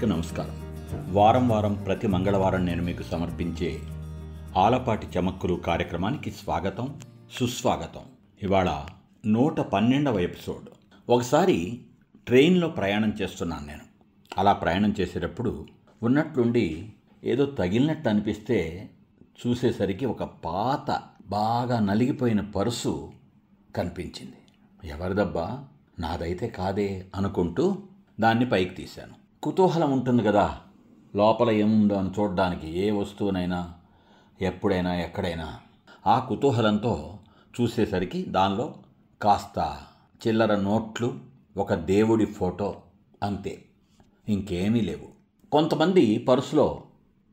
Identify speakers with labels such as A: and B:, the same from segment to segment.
A: ప్రేక్షకులకి నమస్కారం. వారం వారం ప్రతి మంగళవారం నేను మీకు సమర్పించే ఆలపాటి చమక్కులు కార్యక్రమానికి స్వాగతం సుస్వాగతం. ఇవాళ నూట పన్నెండవ ఎపిసోడ్. ఒకసారి ట్రైన్లో ప్రయాణం చేస్తున్నాను నేను. అలా ప్రయాణం చేసేటప్పుడు ఉన్నట్లుండి ఏదో తగిలినట్టు అనిపిస్తే చూసేసరికి ఒక పాత బాగా నలిగిపోయిన పర్సు కనిపించింది. ఎవరిదబ్బా? నాదైతే కాదే అనుకుంటూ దాన్ని పైకి తీశాను. కుతూహలం ఉంటుంది కదా. లోపల ఏముందో అని చూడడానికి ఏ వస్తువునైనా ఎప్పుడైనా ఎక్కడైనా ఆ కుతూహలంతో చూసేసరికి దానిలో కాస్త చిల్లర నోట్లు ఒక దేవుడి ఫోటో అంతే. ఇంకేమీ లేవు. కొంతమంది పర్సులో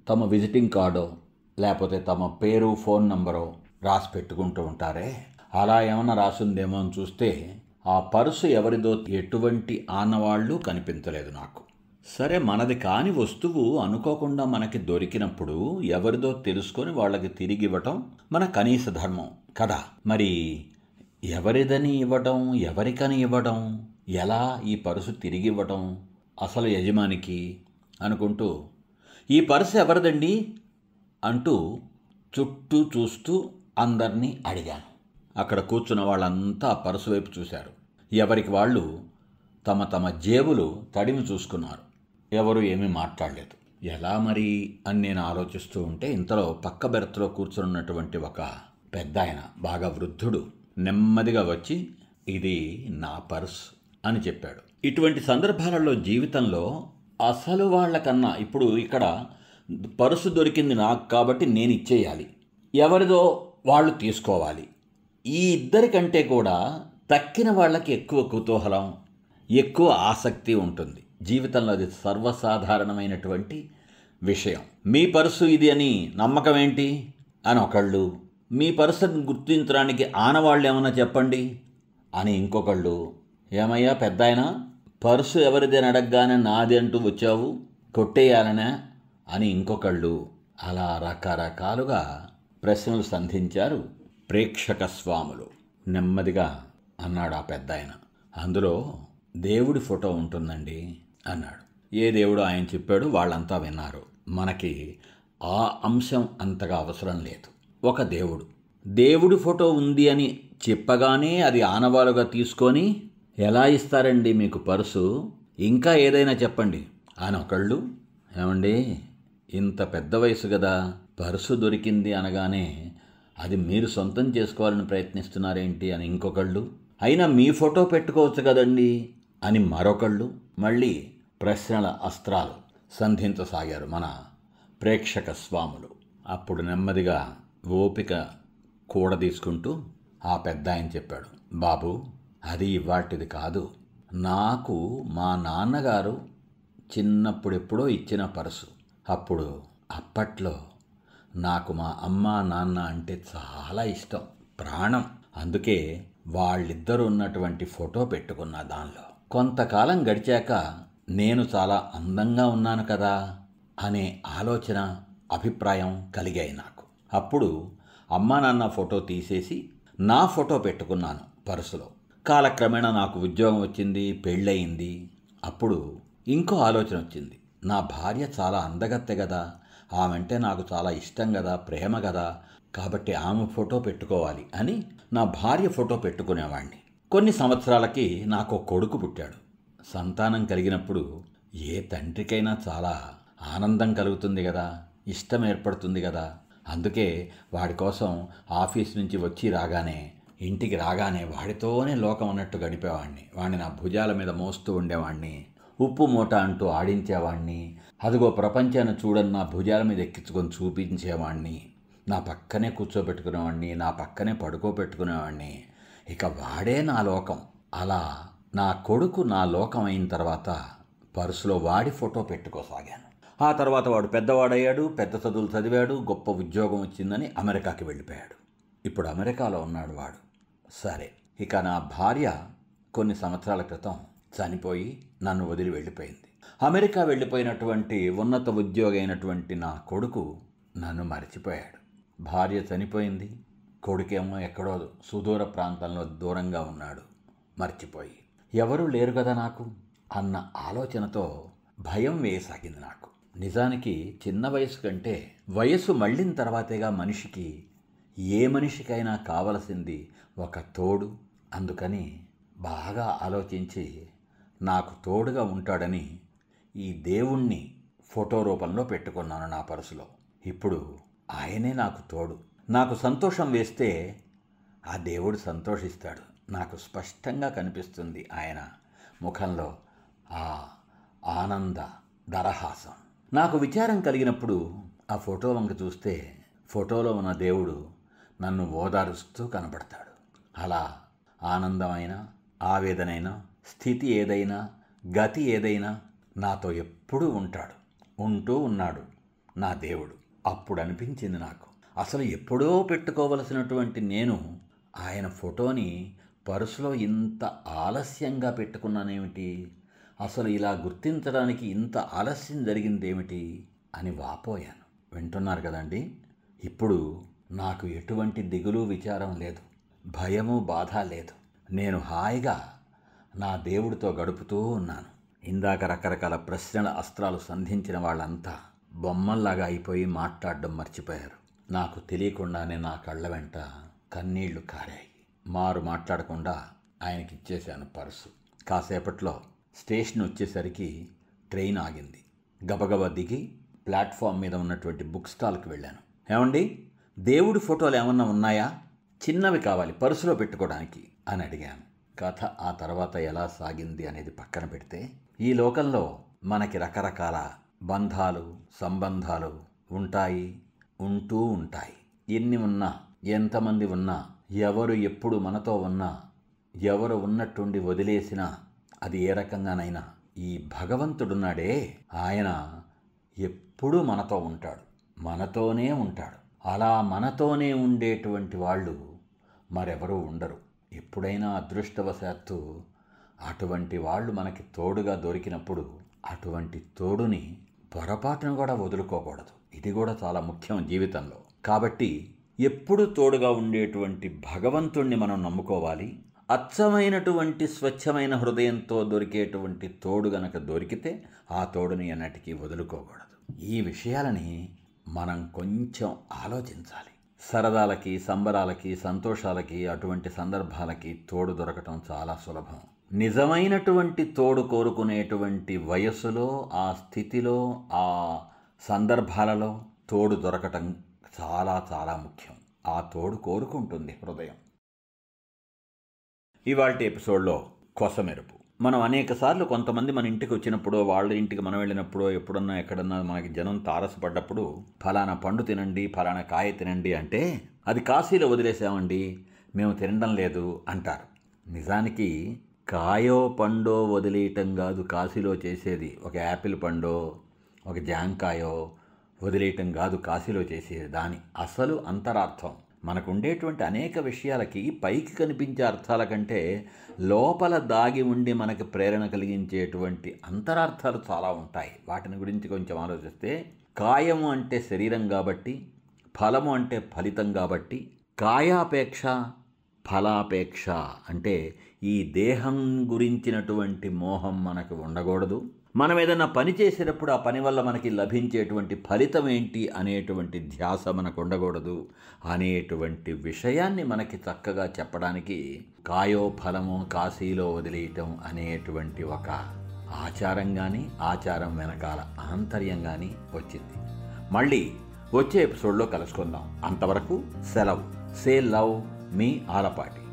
A: తమ విజిటింగ్ కార్డో లేకపోతే తమ పేరు ఫోన్ నంబరో రాసి పెట్టుకుంటూ ఉంటారే. అలా ఏమైనా రాసుందేమో అని చూస్తే ఆ పర్సు ఎవరిదో ఎటువంటి ఆనవాళ్ళు కనిపించలేదు నాకు. సరే మనది కాని వస్తువు అనుకోకుండా మనకి దొరికినప్పుడు ఎవరిదో తెలుసుకొని వాళ్ళకి తిరిగి ఇవ్వటం మన కనీస ధర్మం కదా. మరి ఎవరిదని ఇవ్వటం ఎవరికని ఇవ్వటం ఎలా ఈ పర్సు తిరిగి ఇవ్వటం అసలు యజమానికి అనుకుంటూ ఈ పర్సు ఎవరిదండి? అంటూ చుట్టూ చూస్తూ అందరినీ అడిగాను. అక్కడ కూర్చున్న వాళ్ళంతా పరుసు వైపు చూశారు. ఎవరికి వాళ్ళు తమ తమ జేబులు తడిమి చూసుకున్నారు. ఎవరు ఏమీ మాట్లాడలేదు. ఎలా మరి అని నేను ఆలోచిస్తూ ఉంటే ఇంతలో పక్క బెర్త్లో కూర్చున్నటువంటి ఒక పెద్ద ఆయన బాగా వృద్ధుడు నెమ్మదిగా వచ్చి ఇది నా పర్స్ అని చెప్పాడు. ఇటువంటి సందర్భాలలో జీవితంలో అసలు వాళ్ళకన్నా ఇప్పుడు ఇక్కడ పర్సు దొరికింది నాకు కాబట్టి నేను ఇచ్చేయాలి. ఎవరిదో వాళ్ళు తీసుకోవాలి. ఈ ఇద్దరికంటే కూడా తక్కిన వాళ్ళకి ఎక్కువ కుతూహలం ఎక్కువ ఆసక్తి ఉంటుంది. జీవితంలో అది సర్వసాధారణమైనటువంటి విషయం. మీ పర్సు ఇది అని నమ్మకం ఏంటి అని ఒకళ్ళు మీ పర్సును గుర్తించడానికి ఆనవాళ్ళు ఏమైనా చెప్పండి? అని ఇంకొకళ్ళు ఏమయ్యా పెద్ద ఆయన పర్సు ఎవరిది అని అడగగానే నాది అంటూ వచ్చావు? కొట్టేయాలనే? అని ఇంకొకళ్ళు అలా రకరకాలుగా ప్రశ్నలు సంధించారు ప్రేక్షక స్వాములు. నెమ్మదిగా అన్నాడు ఆ పెద్ద ఆయన అందులో దేవుడి ఫోటో ఉంటుందండి. అన్నాడు. ఏ దేవుడు ఆయన చెప్పాడు వాళ్ళంతా విన్నారు. మనకి ఆ అంశం అంతగా అవసరం లేదు. ఒక దేవుడు. దేవుడి ఫోటో ఉంది అని చెప్పగానే అది ఆనవాలుగా తీసుకొని ఎలా ఇస్తారండి మీకు పర్సు? ఇంకా ఏదైనా చెప్పండి. ఆయన ఒకళ్ళు ఏమండి ఇంత పెద్ద వయసు కదా పర్సు దొరికింది అనగానే అది మీరు సొంతం చేసుకోవాలని ప్రయత్నిస్తున్నారేంటి అని ఇంకొకళ్ళు అయినా మీ ఫోటో పెట్టుకోవచ్చు కదండి అని మరొకళ్ళు మళ్ళీ ప్రశ్నల అస్త్రాలు సంధించసాగారు మన ప్రేక్షక స్వాములు. అప్పుడు నెమ్మదిగా ఓపిక కూడ తీసుకుంటూ ఆ పెద్ద ఆయన చెప్పాడు బాబు అది ఇవాటిది కాదు. నాకు మా నాన్నగారు చిన్నప్పుడెప్పుడో ఇచ్చిన పర్సు. అప్పుడు అప్పట్లో నాకు మా అమ్మ నాన్న అంటే చాలా ఇష్టం ప్రాణం. అందుకే వాళ్ళిద్దరు ఉన్నటువంటి ఫోటో పెట్టుకున్నా దానిలో. కొంతకాలం గడిచాక నేను చాలా అందంగా ఉన్నాను కదా అనే ఆలోచన అభిప్రాయం కలిగాయి నాకు. అప్పుడు అమ్మా నాన్న ఫోటో తీసేసి నా ఫోటో పెట్టుకున్నాను పర్సులో. కాలక్రమేణా నాకు ఉద్యోగం వచ్చింది పెళ్ళయింది. అప్పుడు ఇంకో ఆలోచన వచ్చింది. నా భార్య చాలా అందగత్తె కదా ఆమెంటే నాకు చాలా ఇష్టం కదా ప్రేమ కదా కాబట్టి ఆమె ఫోటో పెట్టుకోవాలి అని నా భార్య ఫోటో పెట్టుకునేవాడిని కొన్ని సంవత్సరాలకి నాకు కొడుకు పుట్టాడు. సంతానం కలిగినప్పుడు ఏ తండ్రికైనా చాలా ఆనందం కలుగుతుంది కదా ఇష్టం ఏర్పడుతుంది కదా. అందుకే వాడి కోసం ఆఫీస్ నుంచి వచ్చి రాగానే ఇంటికి రాగానే వాడితోనే లోకం అన్నట్టు గడిపేవాడిని వాడిని నా భుజాల మీద మోస్తూ ఉండేవాడిని ఉప్పు మూట అంటూ ఆడించేవాణ్ణి. అదిగో ప్రపంచాన్ని చూడని నా భుజాల మీద ఎక్కించుకొని చూపించేవాణ్ణి. నా పక్కనే కూర్చోబెట్టుకునేవాడిని నా పక్కనే పడుకోబెట్టుకునేవాడిని ఇక వాడే నా లోకం. అలా నా కొడుకు నా లోకం అయిన తర్వాత పర్సులో వాడి ఫోటో పెట్టుకోసాగాను. ఆ తర్వాత వాడు పెద్దవాడయ్యాడు పెద్ద చదువులు చదివాడు గొప్ప ఉద్యోగం వచ్చిందని అమెరికాకి వెళ్ళిపోయాడు. ఇప్పుడు అమెరికాలో ఉన్నాడు వాడు. సరే ఇక నా భార్య కొన్ని సంవత్సరాల క్రితం చనిపోయి నన్ను వదిలి వెళ్ళిపోయింది. అమెరికా వెళ్ళిపోయినటువంటి ఉన్నత ఉద్యోగి అయినటువంటి నా కొడుకు నన్ను మర్చిపోయాడు. భార్య చనిపోయింది కొడుకేమో ఎక్కడో సుదూర ప్రాంతంలో దూరంగా ఉన్నాడు మర్చిపోయి. ఎవరూ లేరు కదా నాకు? అన్న ఆలోచనతో భయం వేయసాగింది నాకు. నిజానికి చిన్న వయసు కంటే వయసు మళ్ళిన తర్వాతేగా మనిషికి ఏ మనిషికైనా కావలసింది ఒక తోడు. అందుకని బాగా ఆలోచించి నాకు తోడుగా ఉంటాడని ఈ దేవుణ్ణి ఫోటో రూపంలో పెట్టుకున్నాను నా పర్సులో. ఇప్పుడు ఆయనే నాకు తోడు. నాకు సంతోషం వేస్తే ఆ దేవుడు సంతోషిస్తాడు. నాకు స్పష్టంగా కనిపిస్తుంది ఆయన ముఖంలో ఆ ఆనంద దరహాసం నాకు విచారం కలిగినప్పుడు ఆ ఫోటో వంక చూస్తే ఫోటోలో ఉన్న దేవుడు నన్ను ఓదారుస్తూ కనబడతాడు. అలా ఆనందమైన ఆవేదనైనా స్థితి ఏదైనా గతి ఏదైనా నాతో ఎప్పుడూ ఉంటాడు. ఉంటూ ఉన్నాడు నా దేవుడు. అప్పుడు అనిపించింది నాకు. అసలు ఎప్పుడో పెట్టుకోవలసినటువంటి నేను ఆయన ఫోటోని పర్సులో ఇంత ఆలస్యంగా పెట్టుకున్నానేమిటి? అసలు ఇలా గుర్తించడానికి ఇంత ఆలస్యం జరిగిందేమిటి? అని వాపోయాను. వింటున్నారు కదండి? ఇప్పుడు నాకు ఎటువంటి దిగులు విచారం లేదు. భయము బాధ లేదు. నేను హాయిగా నా దేవుడితో గడుపుతూ ఉన్నాను. ఇందాక రకరకాల ప్రశ్నల అస్త్రాలు సంధించిన వాళ్ళంతా బొమ్మల్లాగా అయిపోయి మాట్లాడడం మర్చిపోయారు. నాకు తెలియకుండానే నా కళ్ళ వెంట కన్నీళ్ళు కారాయి. మారు మాట్లాడకుండా ఆయనకి ఇచ్చేశాను పర్సు. కాసేపట్లో స్టేషన్ వచ్చేసరికి ట్రైన్ ఆగింది. గబగబా దిగి ప్లాట్ఫామ్ మీద ఉన్నటువంటి బుక్ స్టాల్కి వెళ్ళాను. ఏమండి? దేవుడి ఫోటోలు ఏమన్నా ఉన్నాయా? చిన్నవి కావాలి పర్సులో పెట్టుకోవడానికి అని అడిగాను. కథ ఆ తర్వాత ఎలా సాగింది అనేది పక్కన పెడితే ఈ లోకంలో మనకి రకరకాల బంధాలు సంబంధాలు ఉంటాయి ఉంటూ ఉంటాయి. ఎన్ని ఉన్నా ఎంతమంది ఉన్నా ఎవరు ఎప్పుడు మనతో ఉన్నా ఎవరు ఉన్నట్టుండి వదిలేసినా అది ఏ రకంగానైనా ఈ భగవంతుడున్నాడే. ఆయన ఎప్పుడూ మనతో ఉంటాడు మనతోనే ఉంటాడు. అలా మనతోనే ఉండేటువంటి వాళ్ళు మరెవరూ ఉండరు. ఎప్పుడైనా అదృష్టవశాత్తు అటువంటి వాళ్ళు మనకి తోడుగా దొరికినప్పుడు అటువంటి తోడుని పొరపాటును కూడా వదులుకోకూడదు. ఇది కూడా చాలా ముఖ్యం జీవితంలో. కాబట్టి ఎప్పుడు తోడుగా ఉండేటువంటి భగవంతుణ్ణి మనం నమ్ముకోవాలి? అచ్చమైనటువంటి స్వచ్ఛమైన హృదయంతో దొరికేటువంటి తోడు గనక దొరికితే ఆ తోడుని ఎన్నటికీ వదులుకోకూడదు. ఈ విషయాలని మనం కొంచెం ఆలోచించాలి. సరదాలకి సంబరాలకి సంతోషాలకి అటువంటి సందర్భాలకి తోడు దొరకటం చాలా సులభం. నిజమైనటువంటి తోడు కోరుకునేటువంటి వయస్సులో ఆ స్థితిలో ఆ సందర్భాలలో తోడు దొరకటం చాలా చాలా ముఖ్యం. ఆ తోడు కోరుకుంటుంది హృదయం. ఇవాళ ఎపిసోడ్లో కొసమెరుపు. మనం అనేక సార్లు కొంతమంది మన ఇంటికి వచ్చినప్పుడు వాళ్ళ ఇంటికి మనం వెళ్ళినప్పుడు ఎప్పుడన్నా ఎక్కడన్నా మనకి జనం తారసపడ్డప్పుడు ఫలానా పండు తినండి ఫలానా కాయ తినండి అంటే అది కాశీలో వదిలేసామండి మేము తినడం లేదు అంటారు. నిజానికి కాయో పండో వదిలేయటం కాదు కాశీలో చేసేది. ఒక యాపిల్ పండో ఒక జాంకాయో వదిలేయటం కాదు కాశీలో చేసే దాని అసలు అంతరార్థం. మనకు ఉండేటువంటి అనేక విషయాలకి పైకి కనిపించే అర్థాల కంటే లోపల దాగి ఉండి మనకు ప్రేరణ కలిగించేటువంటి అంతరార్థాలు చాలా ఉంటాయి. వాటిని గురించి కొంచెం ఆలోచిస్తే కాయము అంటే శరీరం కాబట్టి ఫలము అంటే ఫలితం కాబట్టి కాయాపేక్ష ఫలాపేక్ష అంటే ఈ దేహం గురించినటువంటి మోహం మనకు ఉండకూడదు. మనం ఏదైనా పని చేసేటప్పుడు ఆ పని వల్ల మనకి లభించేటువంటి ఫలితం ఏంటి అనేటువంటి ధ్యాస మనకు ఉండకూడదు అనేటువంటి విషయాన్ని మనకి చక్కగా చెప్పడానికి కాయో ఫలము కాశీలో వదిలేయటం అనేటువంటి ఒక ఆచారం కానీ ఆచారం వెనకాల ఆంతర్యం కానీ వచ్చింది. మళ్ళీ వచ్చే ఎపిసోడ్లో కలుసుకుందాం. అంతవరకు సెలవు. సే లవ్ మీ ఆలపాటి.